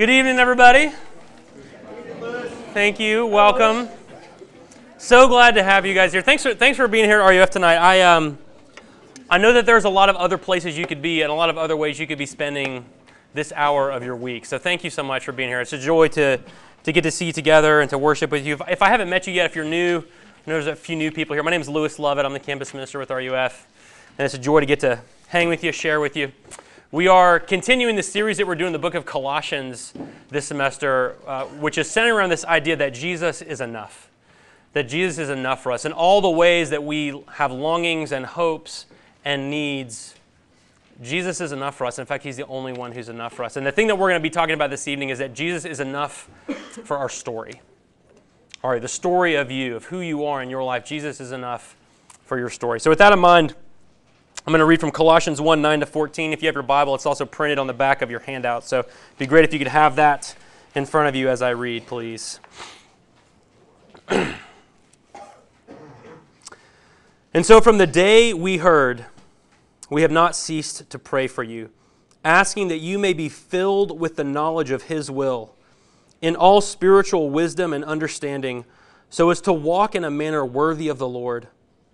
Good evening, everybody. Thank you. Welcome. So glad to have you guys here. Thanks for thanks for being here at RUF tonight. I um I know that there's a lot of other places you could be and a lot of other ways you could be spending this hour of your week. So thank you so much for being here. It's a joy to to get to see you together and to worship with you. If, if I haven't met you yet, if you're new, I know there's a few new people here. My name is Lewis Lovett. I'm the campus minister with RUF, and it's a joy to get to hang with you, share with you. We are continuing the series that we're doing in the book of Colossians this semester, uh, which is centered around this idea that Jesus is enough. That Jesus is enough for us. In all the ways that we have longings and hopes and needs, Jesus is enough for us. In fact, He's the only one who's enough for us. And the thing that we're going to be talking about this evening is that Jesus is enough for our story. All right, the story of you, of who you are in your life, Jesus is enough for your story. So, with that in mind, I'm going to read from Colossians 1 9 to 14. If you have your Bible, it's also printed on the back of your handout. So it'd be great if you could have that in front of you as I read, please. and so from the day we heard, we have not ceased to pray for you, asking that you may be filled with the knowledge of His will, in all spiritual wisdom and understanding, so as to walk in a manner worthy of the Lord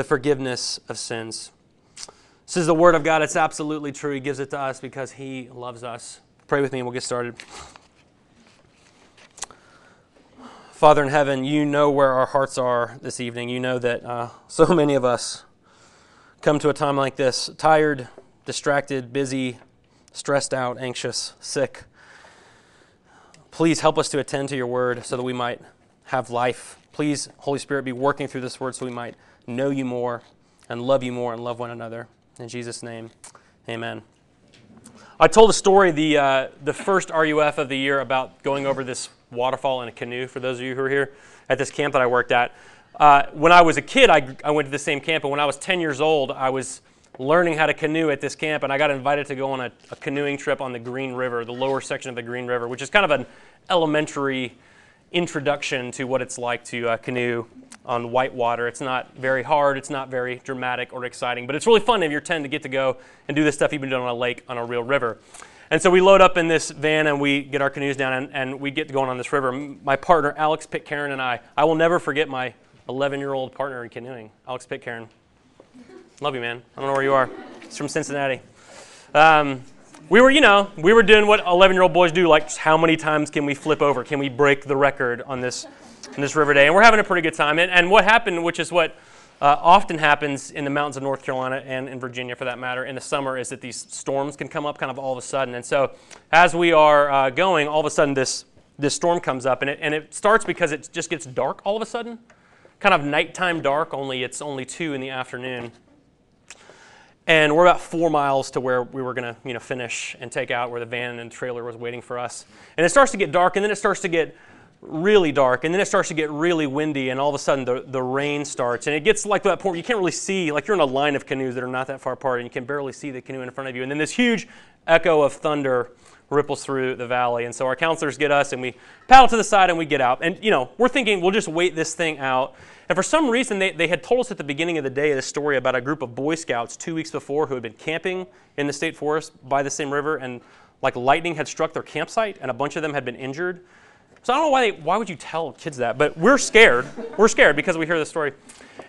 the forgiveness of sins. This is the Word of God. It's absolutely true. He gives it to us because He loves us. Pray with me and we'll get started. Father in heaven, you know where our hearts are this evening. You know that uh, so many of us come to a time like this tired, distracted, busy, stressed out, anxious, sick. Please help us to attend to your word so that we might have life. Please, Holy Spirit, be working through this word so we might know you more and love you more and love one another. In Jesus' name, amen. I told a story the, uh, the first RUF of the year about going over this waterfall in a canoe for those of you who are here at this camp that I worked at. Uh, when I was a kid, I, I went to the same camp, and when I was 10 years old, I was learning how to canoe at this camp, and I got invited to go on a, a canoeing trip on the Green River, the lower section of the Green River, which is kind of an elementary introduction to what it's like to uh, canoe on white water. It's not very hard, it's not very dramatic or exciting, but it's really fun if you're 10 to get to go and do this stuff you've been doing on a lake on a real river. And so we load up in this van and we get our canoes down and, and we get going on this river. My partner, Alex Pitcairn, and I, I will never forget my 11 year old partner in canoeing, Alex Pitcairn. Love you, man. I don't know where you are. He's from Cincinnati. Um, we were, you know, we were doing what 11 year old boys do, like how many times can we flip over? Can we break the record on this, on this river day? And we're having a pretty good time. And, and what happened, which is what uh, often happens in the mountains of North Carolina and in Virginia for that matter in the summer, is that these storms can come up kind of all of a sudden. And so as we are uh, going, all of a sudden this, this storm comes up. And it, and it starts because it just gets dark all of a sudden. Kind of nighttime dark, only it's only 2 in the afternoon and we're about four miles to where we were going to you know finish and take out where the van and trailer was waiting for us. And it starts to get dark and then it starts to get really dark and then it starts to get really windy and all of a sudden the, the rain starts and it gets like that point where you can't really see like you're in a line of canoes that are not that far apart and you can barely see the canoe in front of you. And then this huge echo of thunder ripples through the valley and so our counselors get us and we paddle to the side and we get out. And you know we're thinking we'll just wait this thing out and for some reason, they, they had told us at the beginning of the day this story about a group of Boy Scouts two weeks before who had been camping in the state forest by the same river, and like lightning had struck their campsite, and a bunch of them had been injured. So I don't know why, they, why would you tell kids that, but we're scared. we're scared because we hear this story.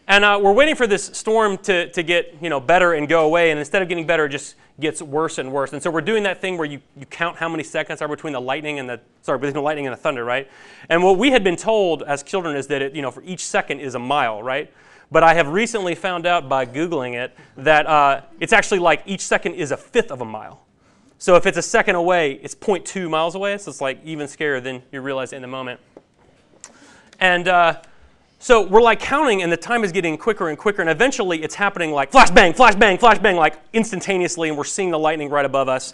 And uh, we're waiting for this storm to, to get you know, better and go away, and instead of getting better, it just gets worse and worse. And so we're doing that thing where you, you count how many seconds are between the lightning and the sorry, between the lightning and the thunder, right? And what we had been told as children is that it, you know, for each second is a mile, right? But I have recently found out by Googling it that uh, it's actually like each second is a fifth of a mile. So if it's a second away, it's 0.2 miles away. So it's like even scarier than you realize in the moment. And uh, so we're like counting, and the time is getting quicker and quicker, and eventually it's happening like flash bang, flash bang, flash bang, like instantaneously, and we're seeing the lightning right above us.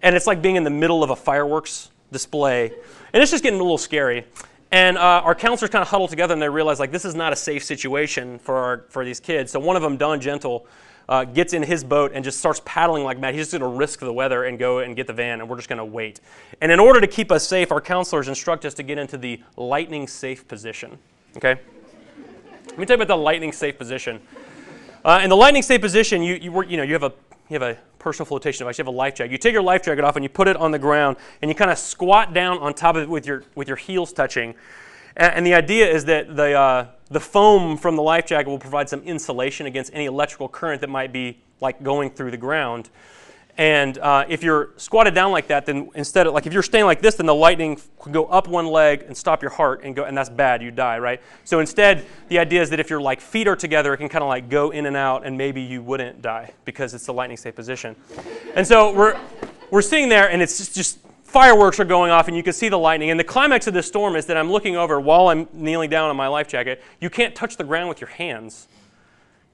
And it's like being in the middle of a fireworks display. And it's just getting a little scary. And uh, our counselors kind of huddle together and they realize like this is not a safe situation for our, for these kids. So one of them, Don Gentle, uh, gets in his boat and just starts paddling like mad. He's just going to risk the weather and go and get the van, and we're just going to wait. And in order to keep us safe, our counselors instruct us to get into the lightning safe position. Okay. Let me tell you about the lightning safe position. Uh, in the lightning safe position, you, you, work, you know you have a you have a personal flotation device. You have a life jacket. You take your life jacket off and you put it on the ground, and you kind of squat down on top of it with your with your heels touching. And, the idea is that the uh, the foam from the life jacket will provide some insulation against any electrical current that might be like going through the ground. And uh, if you're squatted down like that, then instead of like if you're staying like this, then the lightning can go up one leg and stop your heart and go, and that's bad. You die, right? So instead, the idea is that if your like feet are together, it can kind of like go in and out, and maybe you wouldn't die because it's the lightning safe position. And so we're we're sitting there, and it's just, just fireworks are going off, and you can see the lightning. And the climax of this storm is that I'm looking over while I'm kneeling down on my life jacket. You can't touch the ground with your hands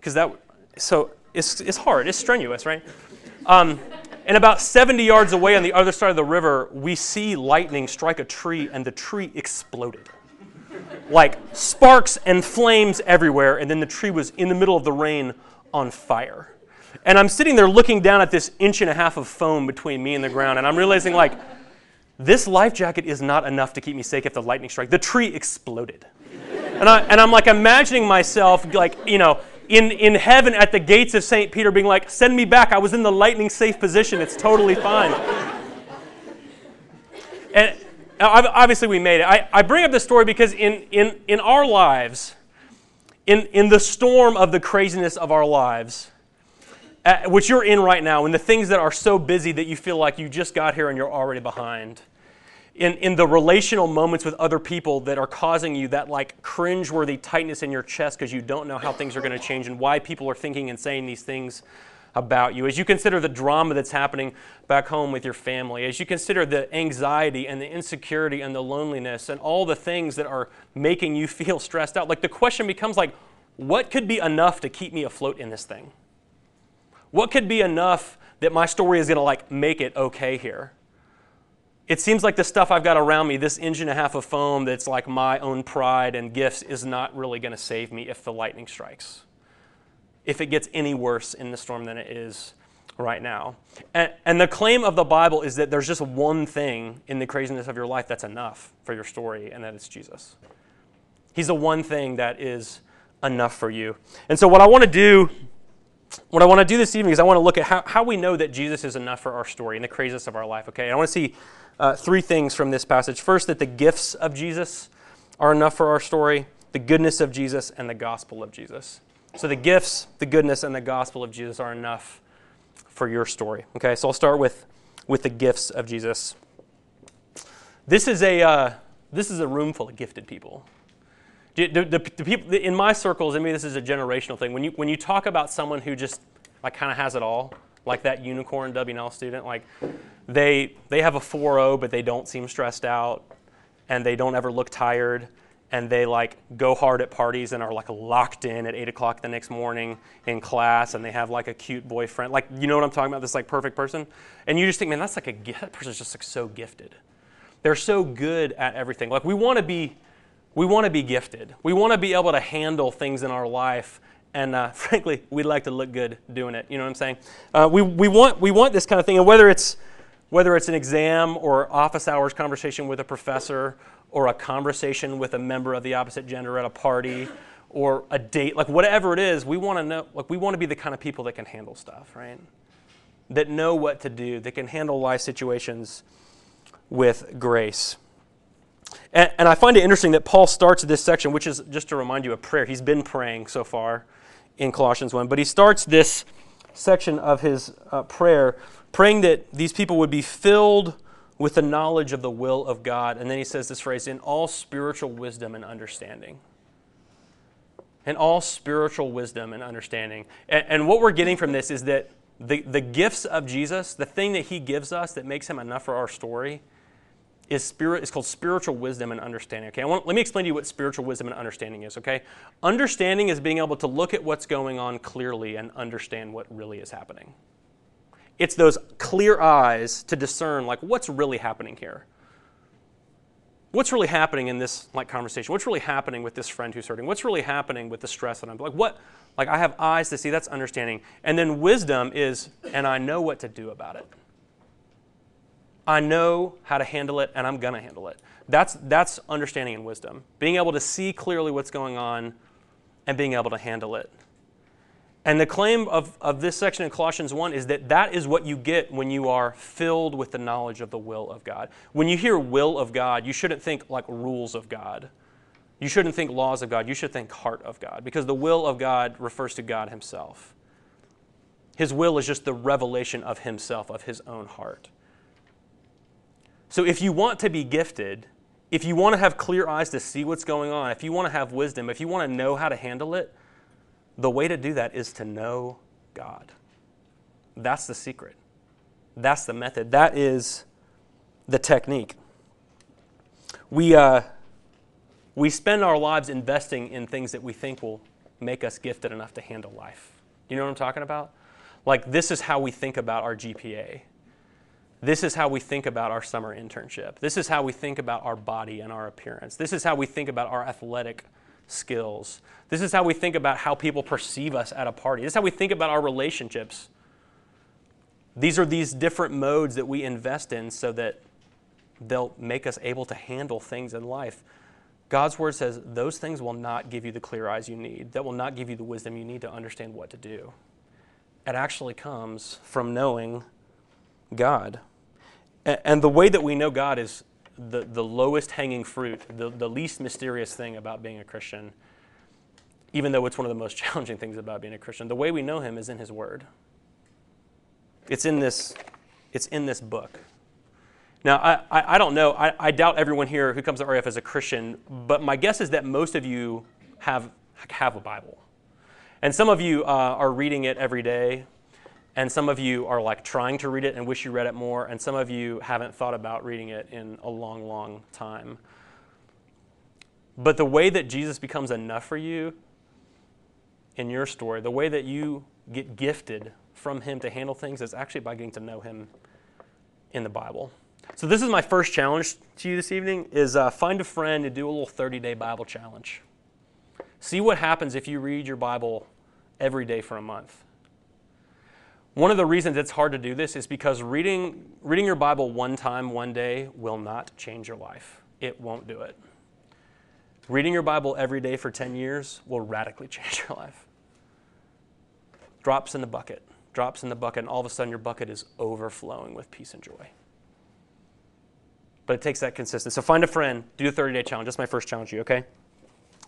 because that so it's it's hard. It's strenuous, right? Um, and about 70 yards away on the other side of the river, we see lightning strike a tree, and the tree exploded. like sparks and flames everywhere, and then the tree was in the middle of the rain on fire. And I'm sitting there looking down at this inch and a half of foam between me and the ground, and I'm realizing, like, this life jacket is not enough to keep me safe if the lightning strike. The tree exploded. And, I, and I'm like imagining myself, like, you know, in, in heaven at the gates of St. Peter being like, send me back. I was in the lightning safe position. It's totally fine. and obviously, we made it. I, I bring up this story because in, in, in our lives, in, in the storm of the craziness of our lives, uh, which you're in right now, and the things that are so busy that you feel like you just got here and you're already behind, in, in the relational moments with other people that are causing you that like cringe-worthy tightness in your chest because you don't know how things are going to change and why people are thinking and saying these things about you. As you consider the drama that's happening back home with your family, as you consider the anxiety and the insecurity and the loneliness and all the things that are making you feel stressed out, like the question becomes like, what could be enough to keep me afloat in this thing? What could be enough that my story is going to like make it okay here? it seems like the stuff I've got around me, this inch and a half of foam that's like my own pride and gifts, is not really going to save me if the lightning strikes. If it gets any worse in the storm than it is right now. And, and, the claim of the Bible is that there's just one thing in the craziness of your life that's enough for your story, and that is Jesus. He's the one thing that is enough for you. And so, what I want to do. What I want to do this evening is I want to look at how, how we know that Jesus is enough for our story and the craziness of our life, okay? And I want to see uh, three things from this passage. First, that the gifts of Jesus are enough for our story, the goodness of Jesus, and the gospel of Jesus. So the gifts, the goodness, and the gospel of Jesus are enough for your story. Okay, so I'll start with, with the gifts of Jesus. This is a, uh, this is a room full of gifted people. The, the, the, people in my circles, I mean, this is a generational thing. When you, when you talk about someone who just like kind of has it all, like that unicorn W&L student, like they, they have a 4.0, but they don't seem stressed out, and they don't ever look tired, and they like go hard at parties and are like locked in at 8 o'clock the next morning in class, and they have like a cute boyfriend. Like, you know what I'm talking about? This like perfect person. And you just think, man, that's like a, that person's just like so gifted. They're so good at everything. Like, we want to be, we want to be gifted. We want to be able to handle things in our life and uh, frankly, we'd like to look good doing it. You know what I'm saying? Uh, we, we, want, we want this kind of thing, and whether it's whether it's an exam or office hours conversation with a professor or a conversation with a member of the opposite gender at a party or a date, like whatever it is, we want to know, like we want to be the kind of people that can handle stuff, right? That know what to do, that can handle life situations with grace. And, and I find it interesting that Paul starts this section, which is just to remind you of prayer. He's been praying so far in Colossians 1, but he starts this section of his uh, prayer praying that these people would be filled with the knowledge of the will of God. And then he says this phrase in all spiritual wisdom and understanding. In all spiritual wisdom and understanding. And, and, what we're getting from this is that the, the gifts of Jesus, the thing that he gives us that makes him enough for our story, is spirit is called spiritual wisdom and understanding. Okay, want, let me explain to you what spiritual wisdom and understanding is. Okay, understanding is being able to look at what's going on clearly and understand what really is happening. It's those clear eyes to discern, like, what's really happening here? what's really happening in this like conversation? What's really happening with this friend who's hurting? What's really happening with the stress that I'm like what like I have eyes to see, that's understanding. And then wisdom is and I know what to do about it. I know how to handle it and I'm going to handle it. That's that's understanding and wisdom. Being able to see clearly what's going on and being able to handle it. And the claim of, of this section in Colossians 1 is that that is what you get when you are filled with the knowledge of the will of God. When you hear will of God, you shouldn't think like rules of God. You shouldn't think laws of God. You should think heart of God because the will of God refers to God Himself. His will is just the revelation of Himself, of His own heart. So if you want to be gifted, if you want to have clear eyes to see what's going on, if you want to have wisdom, if you want to know how to handle it, the way to do that is to know God. That's the secret. That's the method. That is the technique. We, uh, we spend our lives investing in things that we think will make us gifted enough to handle life. You know what I'm talking about? Like, this is how we think about our GPA. This is how we think about our summer internship. This is how we think about our body and our appearance. This is how we think about our athletic skills. This is how we think about how people perceive us at a party. This is how we think about our relationships. These are these different modes that we invest in so that they'll make us able to handle things in life. God's word says those things will not give you the clear eyes you need, that will not give you the wisdom you need to understand what to do. It actually comes from knowing God. And the way that we know God is the, the lowest hanging fruit, the, the least mysterious thing about being a Christian, even though it's one of the most challenging things about being a Christian. The way we know Him is in His Word. It's in this, it's in this book. Now, I, I, I don't know. I, I doubt everyone here who comes to RUF is a Christian, but my guess is that most of you have, have a Bible. And some of you uh, are reading it every day and some of you are like trying to read it and wish you read it more, and some of you haven't thought about reading it in a long, long time. But the way that Jesus becomes enough for you in your story, the way that you get gifted from Him to handle things is actually by getting to know Him in the Bible. So this is my first challenge to you this evening: is uh, find a friend and do a little 30-day Bible challenge. See what happens if you read your Bible every day for a month. One of the reasons it's hard to do this is because reading, reading your Bible one time, one day, will not change your life. It won't do it. Reading your Bible every day for 10 years will radically change your life. Drops in the bucket, drops in the bucket, and all of a sudden your bucket is overflowing with peace and joy. But it takes that consistency. So find a friend, do a 30 day challenge. That's my first challenge to you, okay?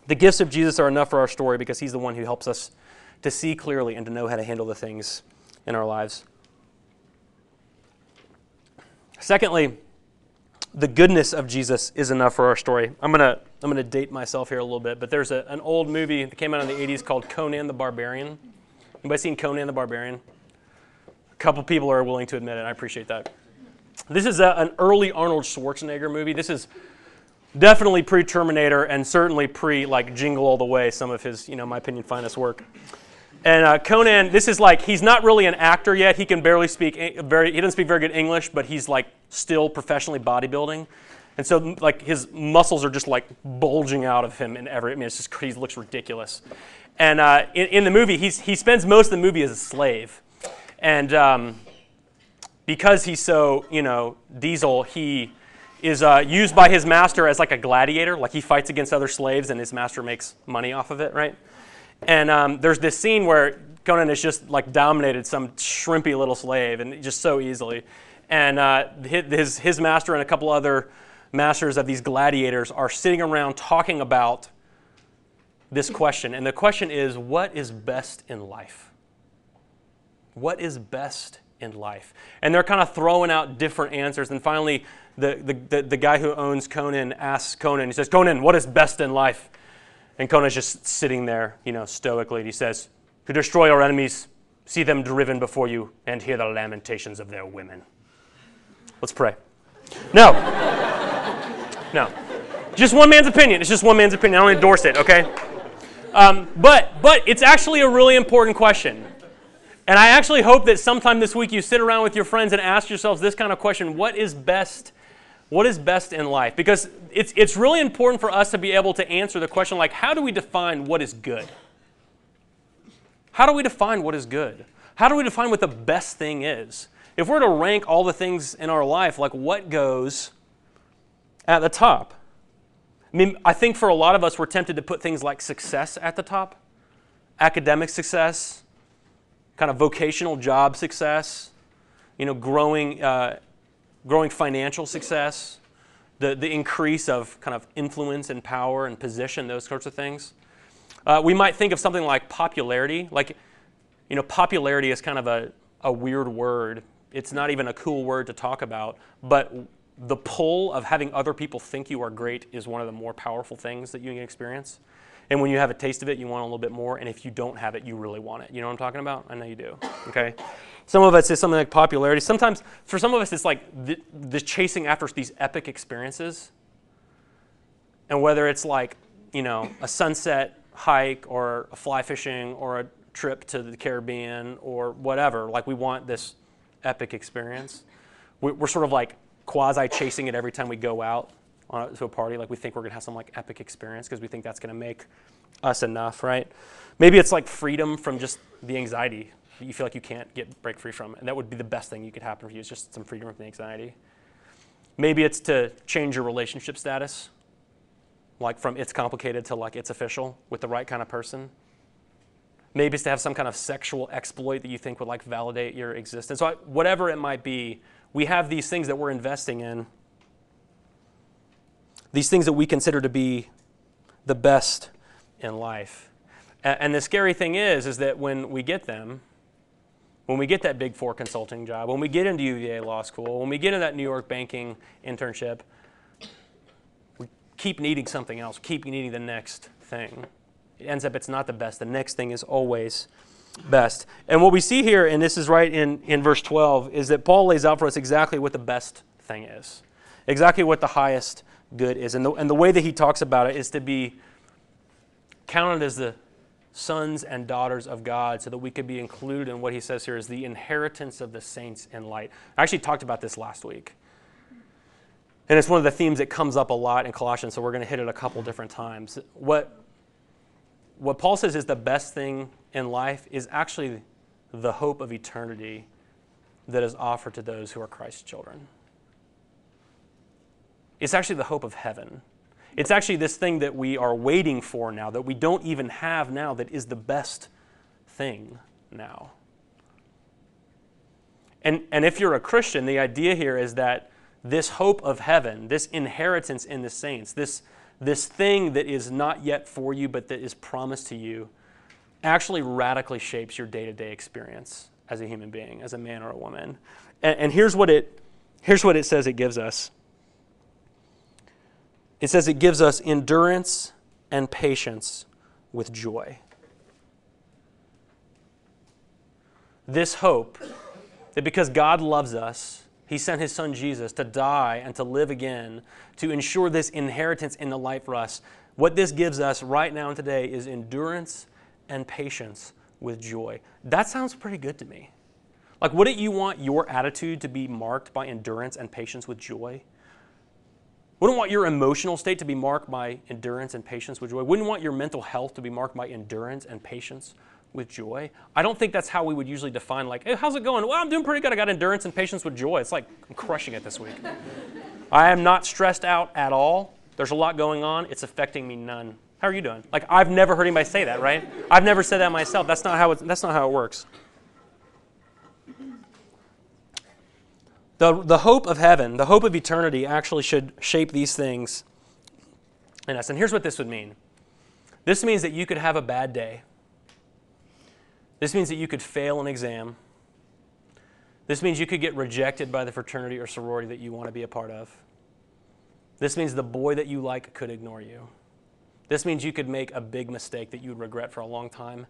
The gifts of Jesus are enough for our story because he's the one who helps us to see clearly and to know how to handle the things in our lives. Secondly, the goodness of Jesus is enough for our story. I'm going to I'm to date myself here a little bit, but there's a, an old movie that came out in the 80s called Conan the Barbarian. Anybody seen Conan the Barbarian? A couple people are willing to admit it. I appreciate that. This is a, an early Arnold Schwarzenegger movie. This is definitely pre-Terminator and certainly pre like Jingle All the Way, some of his, you know, my opinion, finest work. And uh, Conan, this is like he's not really an actor yet. He can barely speak very. He doesn't speak very good English, but he's like still professionally bodybuilding, and so like his muscles are just like bulging out of him in every. I mean, it's just he looks ridiculous. And uh, in, in, the movie, he's, he spends most of the movie as a slave, and um, because he's so you know diesel, he is uh, used by his master as like a gladiator. Like he fights against other slaves, and his master makes money off of it, right? And um, there's this scene where Conan has just like dominated some shrimpy little slave, and just so easily. And uh, his, his master and a couple other masters of these gladiators are sitting around talking about this question. And the question is what is best in life? What is best in life? And they're kind of throwing out different answers. And finally, the, the, the, the guy who owns Conan asks Conan, he says, Conan, what is best in life? And Conan's just sitting there, you know, stoically. And he says, To destroy our enemies, see them driven before you, and hear the lamentations of their women. Let's pray. No. No. Just one man's opinion. It's just one man's opinion. I don't endorse it, okay? Um, but, but it's actually a really important question. And I actually hope that sometime this week you sit around with your friends and ask yourselves this kind of question What is best What is best in life? Because it's, it's really important for us to be able to answer the question like, how do we define what is good? How do we define what is good? How do we define what the best thing is? If we're to rank all the things in our life, like what goes at the top? I mean, I think for a lot of us, we're tempted to put things like success at the top, academic success, kind of vocational job success, you know, growing, uh, growing financial success, the, the increase of kind of influence and power and position, those sorts of things. Uh, we might think of something like popularity. Like, you know, popularity is kind of a, a weird word. It's not even a cool word to talk about, but the pull of having other people think you are great is one of the more powerful things that you can experience. And when you have a taste of it, you want a little bit more. And if you don't have it, you really want it. You know what I'm talking about? I know you do. Okay. Some of us is something like popularity. Sometimes, for some of us, it's like the, the chasing after these epic experiences. And whether it's like, you know, a sunset hike or a fly fishing or a trip to the Caribbean or whatever, like we want this epic experience. We're sort of like quasi chasing it every time we go out on to a party. Like we think we're gonna have some like epic experience because we think that's gonna make us enough, right? Maybe it's like freedom from just the anxiety that you feel like you can't get break free from, and that would be the best thing you could happen for you is just some freedom from the anxiety. Maybe it's to change your relationship status, like from it's complicated to like it's official with the right kind of person. Maybe it's to have some kind of sexual exploit that you think would like validate your existence. So whatever it might be, we have these things that we're investing in, these things that we consider to be the best in life. And the scary thing is, is that when we get them, when we get that Big Four consulting job, when we get into UVA Law School, when we get into that New York banking internship, we keep needing something else, keep needing the next thing. It ends up it's not the best. The next thing is always best. And what we see here, and this is right in, in verse 12, is that Paul lays out for us exactly what the best thing is, exactly what the highest good is. And the, and the way that he talks about it is to be counted as the sons and daughters of God so that we could be included in what he says here is the inheritance of the saints in light. I actually talked about this last week. And it's one of the themes that comes up a lot in Colossians, so we're going to hit it a couple different times. What, what Paul says is the best thing in life is actually the hope of eternity that is offered to those who are Christ's children. It's actually the hope of heaven. It's actually this thing that we are waiting for now, that we don't even have now, that is the best thing now. And, and if you're a Christian, the idea here is that this hope of heaven, this inheritance in the saints, this, this thing that is not yet for you but that is promised to you, actually radically shapes your day to day experience as a human being, as a man or a woman. And, and, here's, what it, here's what it says it gives us it says it gives us endurance and patience with joy. This hope that because God loves us, He sent His Son Jesus to die and to live again to ensure this inheritance in the life for us. What this gives us right now and today is endurance and patience with joy. That sounds pretty good to me. Like, wouldn't you want your attitude to be marked by endurance and patience with joy? Wouldn't want your emotional state to be marked by endurance and patience with joy? Wouldn't want your mental health to be marked by endurance and patience with joy? I don't think that's how we would usually define, like, hey, how's it going? Well, I'm doing pretty good. I got endurance and patience with joy. It's like I'm crushing it this week. I am not stressed out at all. There's a lot going on. It's affecting me none. How are you doing? Like I've never heard anybody say that, right? I've never said that myself. That's not how it, that's not how it works. The, the hope of heaven, the hope of eternity, actually should shape these things in us. And here's what this would mean this means that you could have a bad day. This means that you could fail an exam. This means you could get rejected by the fraternity or sorority that you want to be a part of. This means the boy that you like could ignore you. This means you could make a big mistake that you would regret for a long time,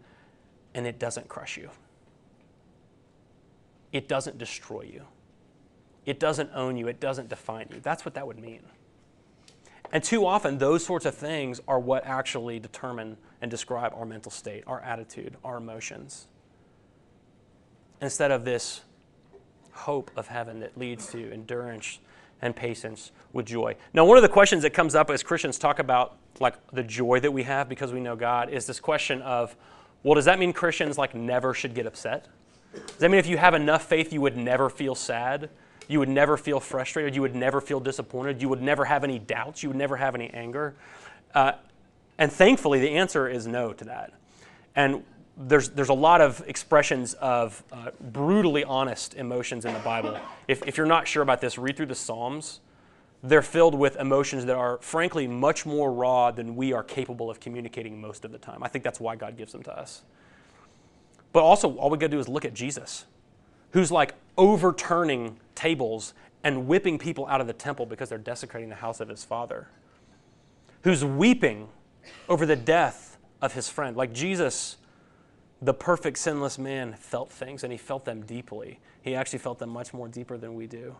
and it doesn't crush you. It doesn't destroy you. It doesn't own you. It doesn't define you. That's what that would mean. And too often, those sorts of things are what actually determine and describe our mental state, our attitude, our emotions. Instead of this hope of heaven that leads to endurance and patience with joy. Now, one of the questions that comes up as Christians talk about like the joy that we have because we know God is this question of, well, does that mean Christians like never should get upset? Does that mean if you have enough faith, you would never feel sad? You would never feel frustrated? You would never feel disappointed? You would never have any doubts? You would never have any anger? Uh, and thankfully, the answer is no to that. And there's, there's a lot of expressions of uh, brutally honest emotions in the Bible. If, if you're not sure about this, read through the Psalms. They're filled with emotions that are, frankly, much more raw than we are capable of communicating most of the time. I think that's why God gives them to us. But also, all we got to do is look at Jesus, who's like overturning tables and whipping people out of the temple because they're desecrating the house of his father, who's weeping over the death of his friend. Like Jesus the perfect sinless man felt things and he felt them deeply. He actually felt them much more deeper than we do.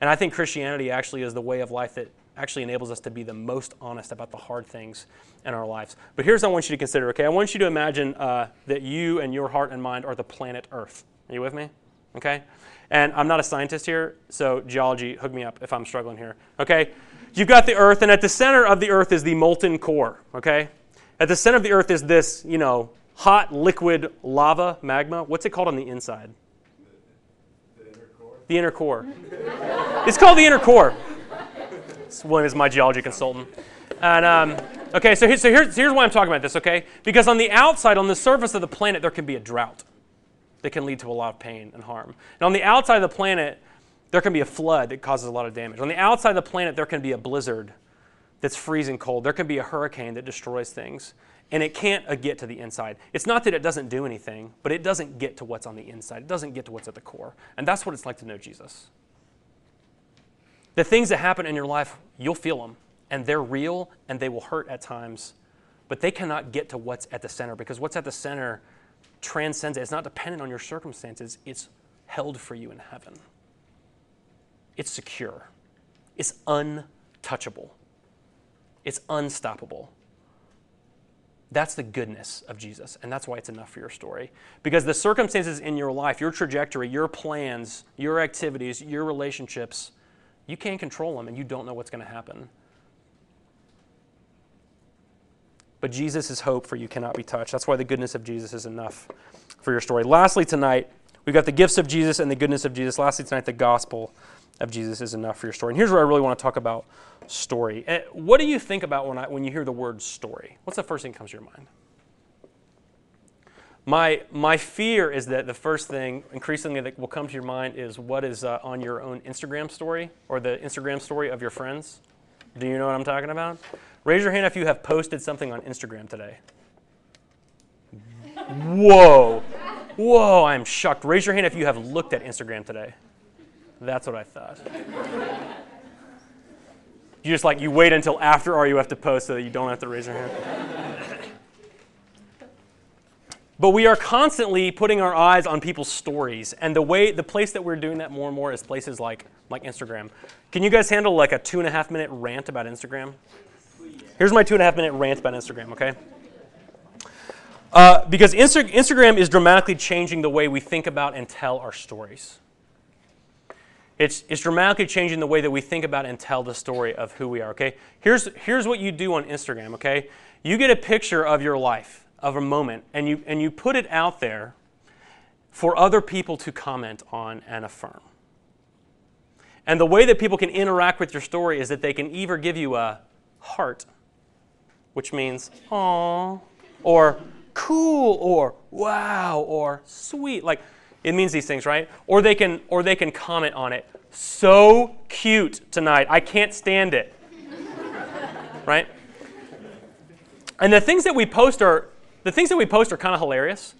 And I think Christianity actually is the way of life that actually enables us to be the most honest about the hard things in our lives. But here's what I want you to consider, okay? I want you to imagine uh, that you and your heart and mind are the planet Earth. Are you with me? Okay? And I'm not a scientist here, so geology, hook me up if I'm struggling here. Okay? You've got the Earth, and at the center of the Earth is the molten core, okay? At the center of the earth is this, you know, hot liquid lava, magma. What's it called on the inside? The, the inner core. The inner core. it's called the inner core. William is my geology consultant. And um, okay, so, here, so here's, here's why I'm talking about this, okay? Because on the outside, on the surface of the planet, there can be a drought that can lead to a lot of pain and harm. And on the outside of the planet, there can be a flood that causes a lot of damage. On the outside of the planet, there can be a blizzard that's freezing cold. There can be a hurricane that destroys things, and it can't uh, get to the inside. It's not that it doesn't do anything, but it doesn't get to what's on the inside. It doesn't get to what's at the core. And that's what it's like to know Jesus. The things that happen in your life, you'll feel them, and they're real, and they will hurt at times, but they cannot get to what's at the center because what's at the center transcends it. It's not dependent on your circumstances, it's held for you in heaven. It's secure, it's untouchable. It's unstoppable. That's the goodness of Jesus, and that's why it's enough for your story. Because the circumstances in your life, your trajectory, your plans, your activities, your relationships, you can't control them and you don't know what's going to happen. But Jesus' hope for you cannot be touched. That's why the goodness of Jesus is enough for your story. Lastly, tonight, we've got the gifts of Jesus and the goodness of Jesus. Lastly, tonight, the gospel of Jesus is enough for your story. And here's where I really want to talk about story. Eh, what do you think about when, I, when you hear the word story? What's the first thing that comes to your mind? My, my fear is that the first thing increasingly that will come to your mind is what is uh, on your own Instagram story or the Instagram story of your friends. Do you know what I'm talking about? Raise your hand if you have posted something on Instagram today. Whoa. Whoa, I'm shocked. Raise your hand if you have looked at Instagram today. That's what I thought. you just like, you wait until after RUF to post so that you don't have to raise your hand. but we are constantly putting our eyes on people's stories. And the way, the place that we're doing that more and more is places like, like Instagram. Can you guys handle like a two and a half minute rant about Instagram? Here's my two and a half minute rant about Instagram, okay? Uh, because Insta- Instagram is dramatically changing the way we think about and tell our stories. It's, it's dramatically changing the way that we think about and tell the story of who we are, okay? Here's, here's what you do on Instagram, okay? You get a picture of your life, of a moment, and you, and you put it out there for other people to comment on and affirm. And the way that people can interact with your story is that they can either give you a heart, which means, "aw," or cool, or wow, or sweet. Like, it means these things, right? Or they can or they can comment on it. So cute tonight. I can't stand it. right? And the things that we post are the things that we post are kind of hilarious.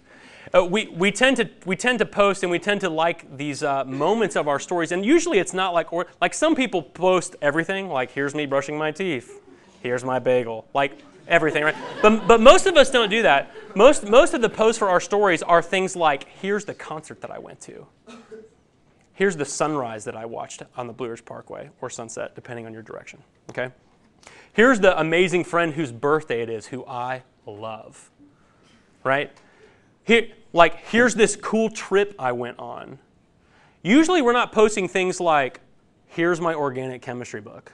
Uh, we, we, tend to, we tend to post and we tend to like these uh, moments of our stories. And usually it's not like, or, like some people post everything, like here's me brushing my teeth, here's my bagel. Like everything, right? But, but most of us don't do that. Most, most of the posts for our stories are things like here's the concert that I went to. Here's the sunrise that I watched on the Blue Ridge Parkway or sunset, depending on your direction. Okay? Here's the amazing friend whose birthday it is, who I love. Right? Here, like, here's this cool trip I went on. Usually we're not posting things like, here's my organic chemistry book.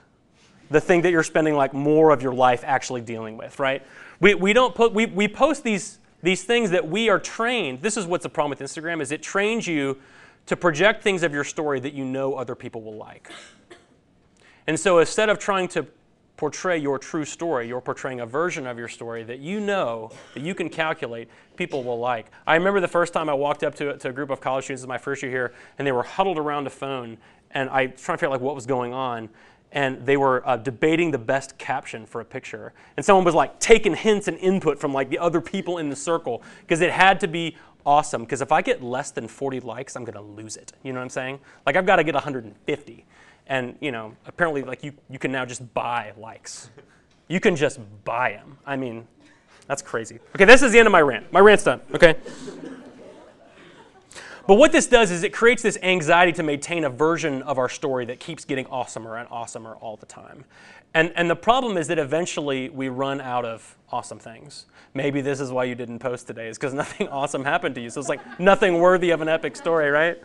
The thing that you're spending like more of your life actually dealing with, right? We, we don't put, we, we post these, these things that we are trained. This is what's the problem with Instagram is it trains you to project things of your story that you know other people will like. And so instead of trying to portray your true story, you're portraying a version of your story that you know, that you can calculate, people will like. I remember the first time I walked up to, to a group of college students, is my first year here, and they were huddled around a phone, and I was trying to figure out like what was going on. And they were uh, debating the best caption for a picture. And someone was like taking hints and input from like the other people in the circle because it had to be awesome. Because if I get less than 40 likes, I'm going to lose it. You know what I'm saying? Like I've got to get 150. And you know, apparently, like you, you can now just buy likes. You can just buy them. I mean, that's crazy. Okay, this is the end of my rant. My rant's done. Okay. But what this does is it creates this anxiety to maintain a version of our story that keeps getting awesomer and awesomer all the time. And, and the problem is that eventually we run out of awesome things. Maybe this is why you didn't post today, is because nothing awesome happened to you. So it's like nothing worthy of an epic story, right?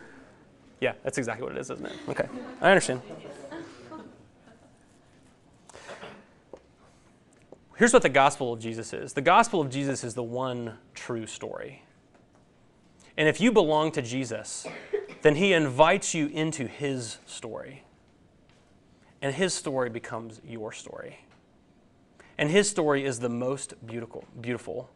Yeah, that's exactly what it is, isn't it? Okay, I understand. Here's what the gospel of Jesus is the gospel of Jesus is the one true story. And if you belong to Jesus, then he invites you into his story. And his story becomes your story. And his story is the most beautiful, beautiful,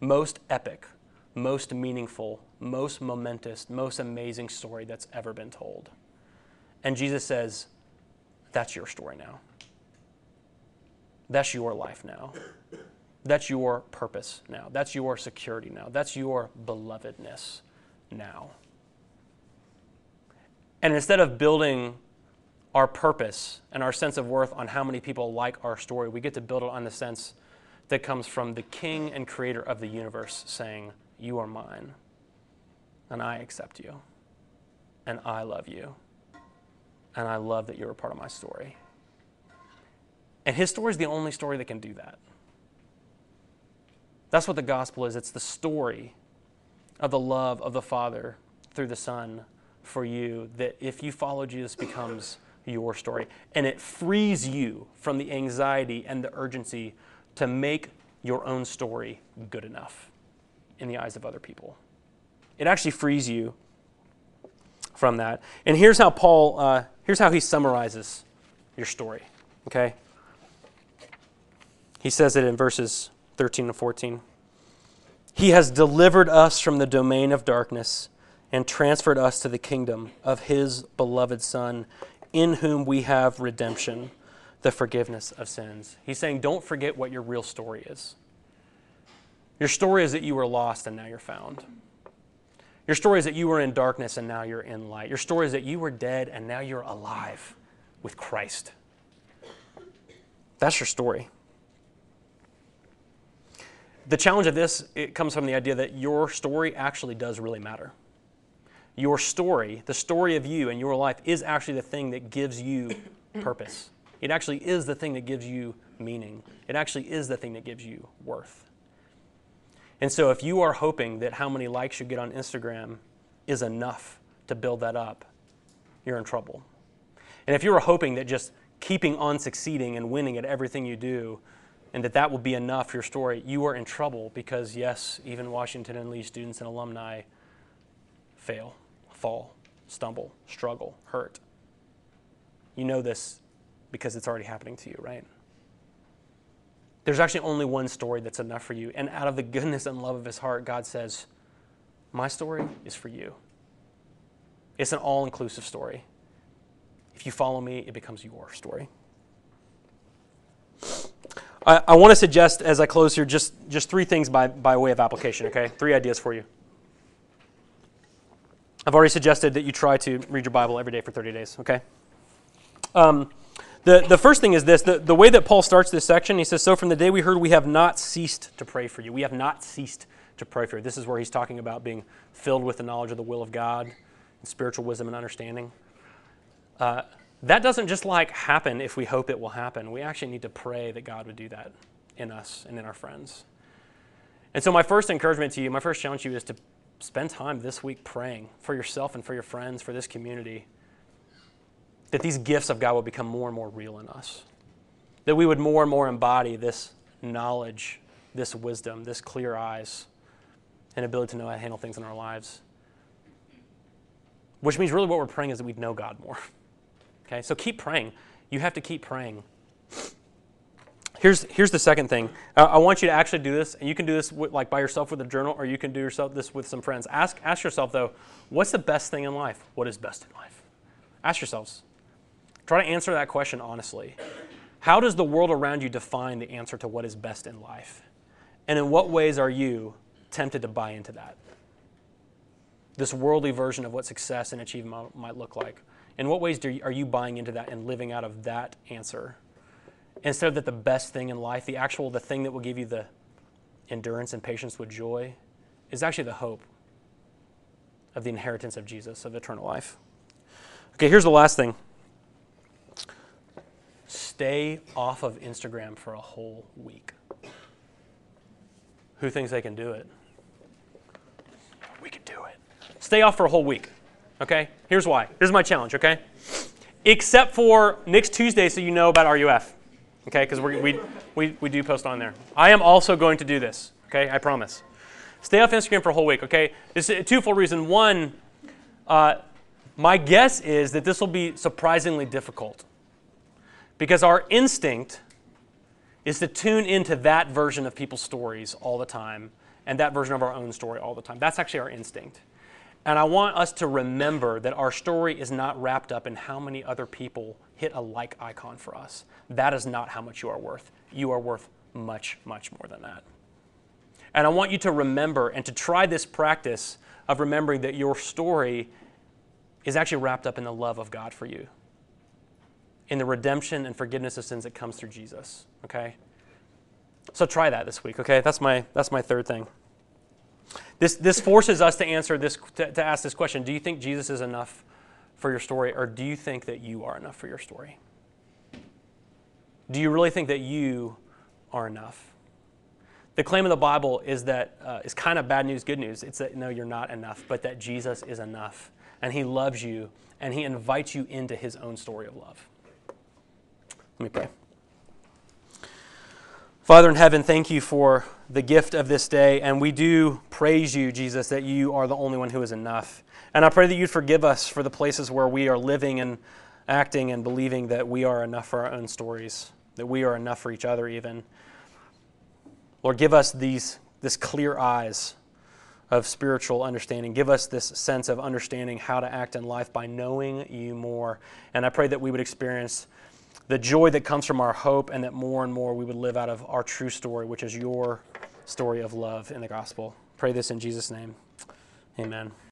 most epic, most meaningful, most momentous, most amazing story that's ever been told. And Jesus says, That's your story now. That's your life now. That's your purpose now. That's your security now. That's your belovedness now. And instead of building our purpose and our sense of worth on how many people like our story, we get to build it on the sense that comes from the King and Creator of the universe saying, You are mine, and I accept you, and I love you, and I love that you're a part of my story. And his story is the only story that can do that. That's what the gospel is it's the story of the love of the Father through the Son for you that if you follow Jesus becomes your story. And it frees you from the anxiety and the urgency to make your own story good enough in the eyes of other people. It actually frees you from that. And here's how Paul, uh, here's how he summarizes your story. Okay? He says it in verses 13 and 14. He has delivered us from the domain of darkness and transferred us to the kingdom of his beloved Son, in whom we have redemption, the forgiveness of sins. He's saying, don't forget what your real story is. Your story is that you were lost and now you're found. Your story is that you were in darkness and now you're in light. Your story is that you were dead and now you're alive with Christ. That's your story the challenge of this it comes from the idea that your story actually does really matter. Your story, the story of you and your life, is actually the thing that gives you purpose. It actually is the thing that gives you meaning. It actually is the thing that gives you worth. And so, if you are hoping that how many likes you get on Instagram is enough to build that up, you're in trouble. And if you are hoping that just keeping on succeeding and winning at everything you do and that that will be enough your story, you are in trouble because, yes, even Washington and Lee students and alumni fail, fall, stumble, struggle, hurt. You know this because it's already happening to you, right? There's actually only one story that's enough for you. And out of the goodness and love of his heart, God says, My story is for you. It's an all inclusive story. If you follow me, it becomes your story. I, I want to suggest as I close here just, just three things by, by way of application, okay? Three ideas for you. I've already suggested that you try to read your Bible every day for 30 days, okay? Um, the, the first thing is this the, the way that Paul starts this section, he says, So from the day we heard, we have not ceased to pray for you. We have not ceased to pray for you. This is where he's talking about being filled with the knowledge of the will of God, and spiritual wisdom and understanding. Uh, that doesn't just like happen if we hope it will happen. We actually need to pray that God would do that in us and in our friends. And so, my first encouragement to you, my first challenge to you is to spend time this week praying for yourself and for your friends, for this community. that these gifts of God will become more and more real in us. That we would more and more embody this knowledge, this wisdom, this clear eyes, and ability to know how to handle things in our lives. Which means really what we're praying is that we'd know God more. Okay, so keep praying. You have to keep praying. Here's, here's the second thing. Uh, I want you to actually do this, and you can do this with, like by yourself with a journal, or you can do yourself this with some friends. Ask, ask yourself though, what's the best thing in life? What is best in life? Ask yourselves. Try to answer that question honestly. How does the world around you define the answer to what is best in life? And in what ways are you tempted to buy into that? This worldly version of what success and achievement might look like. In what ways you, are you buying into that and living out of that answer? Instead of that the best thing in life, the actual the thing that will give you the endurance and patience with joy is actually the hope of the inheritance of Jesus, of eternal life. Okay, here's the last thing. Stay off of Instagram for a whole week. Who thinks they can do it? We can do it. Stay off for a whole week. Okay? Here's why. Here's my challenge, okay? Except for next Tuesday, so you know about RUF. Okay? Because we, we, we do post on there. I am also going to do this. Okay? I promise. Stay off Instagram for a whole week, okay? This is a twofold reason. One, uh, my guess is that this will be surprisingly difficult because our instinct is to tune into that version of people's stories all the time and that version of our own story all the time. That's actually our instinct. And I want us to remember that our story is not wrapped up in how many other people hit a like icon for us. That is not how much you are worth. You are worth much, much more than that. And I want you to remember and to try this practice of remembering that your story is actually wrapped up in the love of God for you, in the redemption and forgiveness of sins that comes through Jesus. Okay? So try that this week, okay? That's my, that's my third thing. This, this forces us to answer this, to, to ask this question Do you think Jesus is enough for your story, or do you think that you are enough for your story? Do you really think that you are enough? The claim of the Bible is that uh, is kind of bad news, good news. It's that no, you're not enough, but that Jesus is enough, and He loves you, and He invites you into His own story of love. Let me pray. Father in heaven, thank you for the gift of this day, and we do praise you, Jesus, that you are the only one who is enough. And I pray that you'd forgive us for the places where we are living and acting and believing that we are enough for our own stories, that we are enough for each other, even. Lord, give us these this clear eyes of spiritual understanding. Give us this sense of understanding how to act in life by knowing you more. And I pray that we would experience the joy that comes from our hope, and that more and more we would live out of our true story, which is your story of love in the gospel. Pray this in Jesus' name. Amen.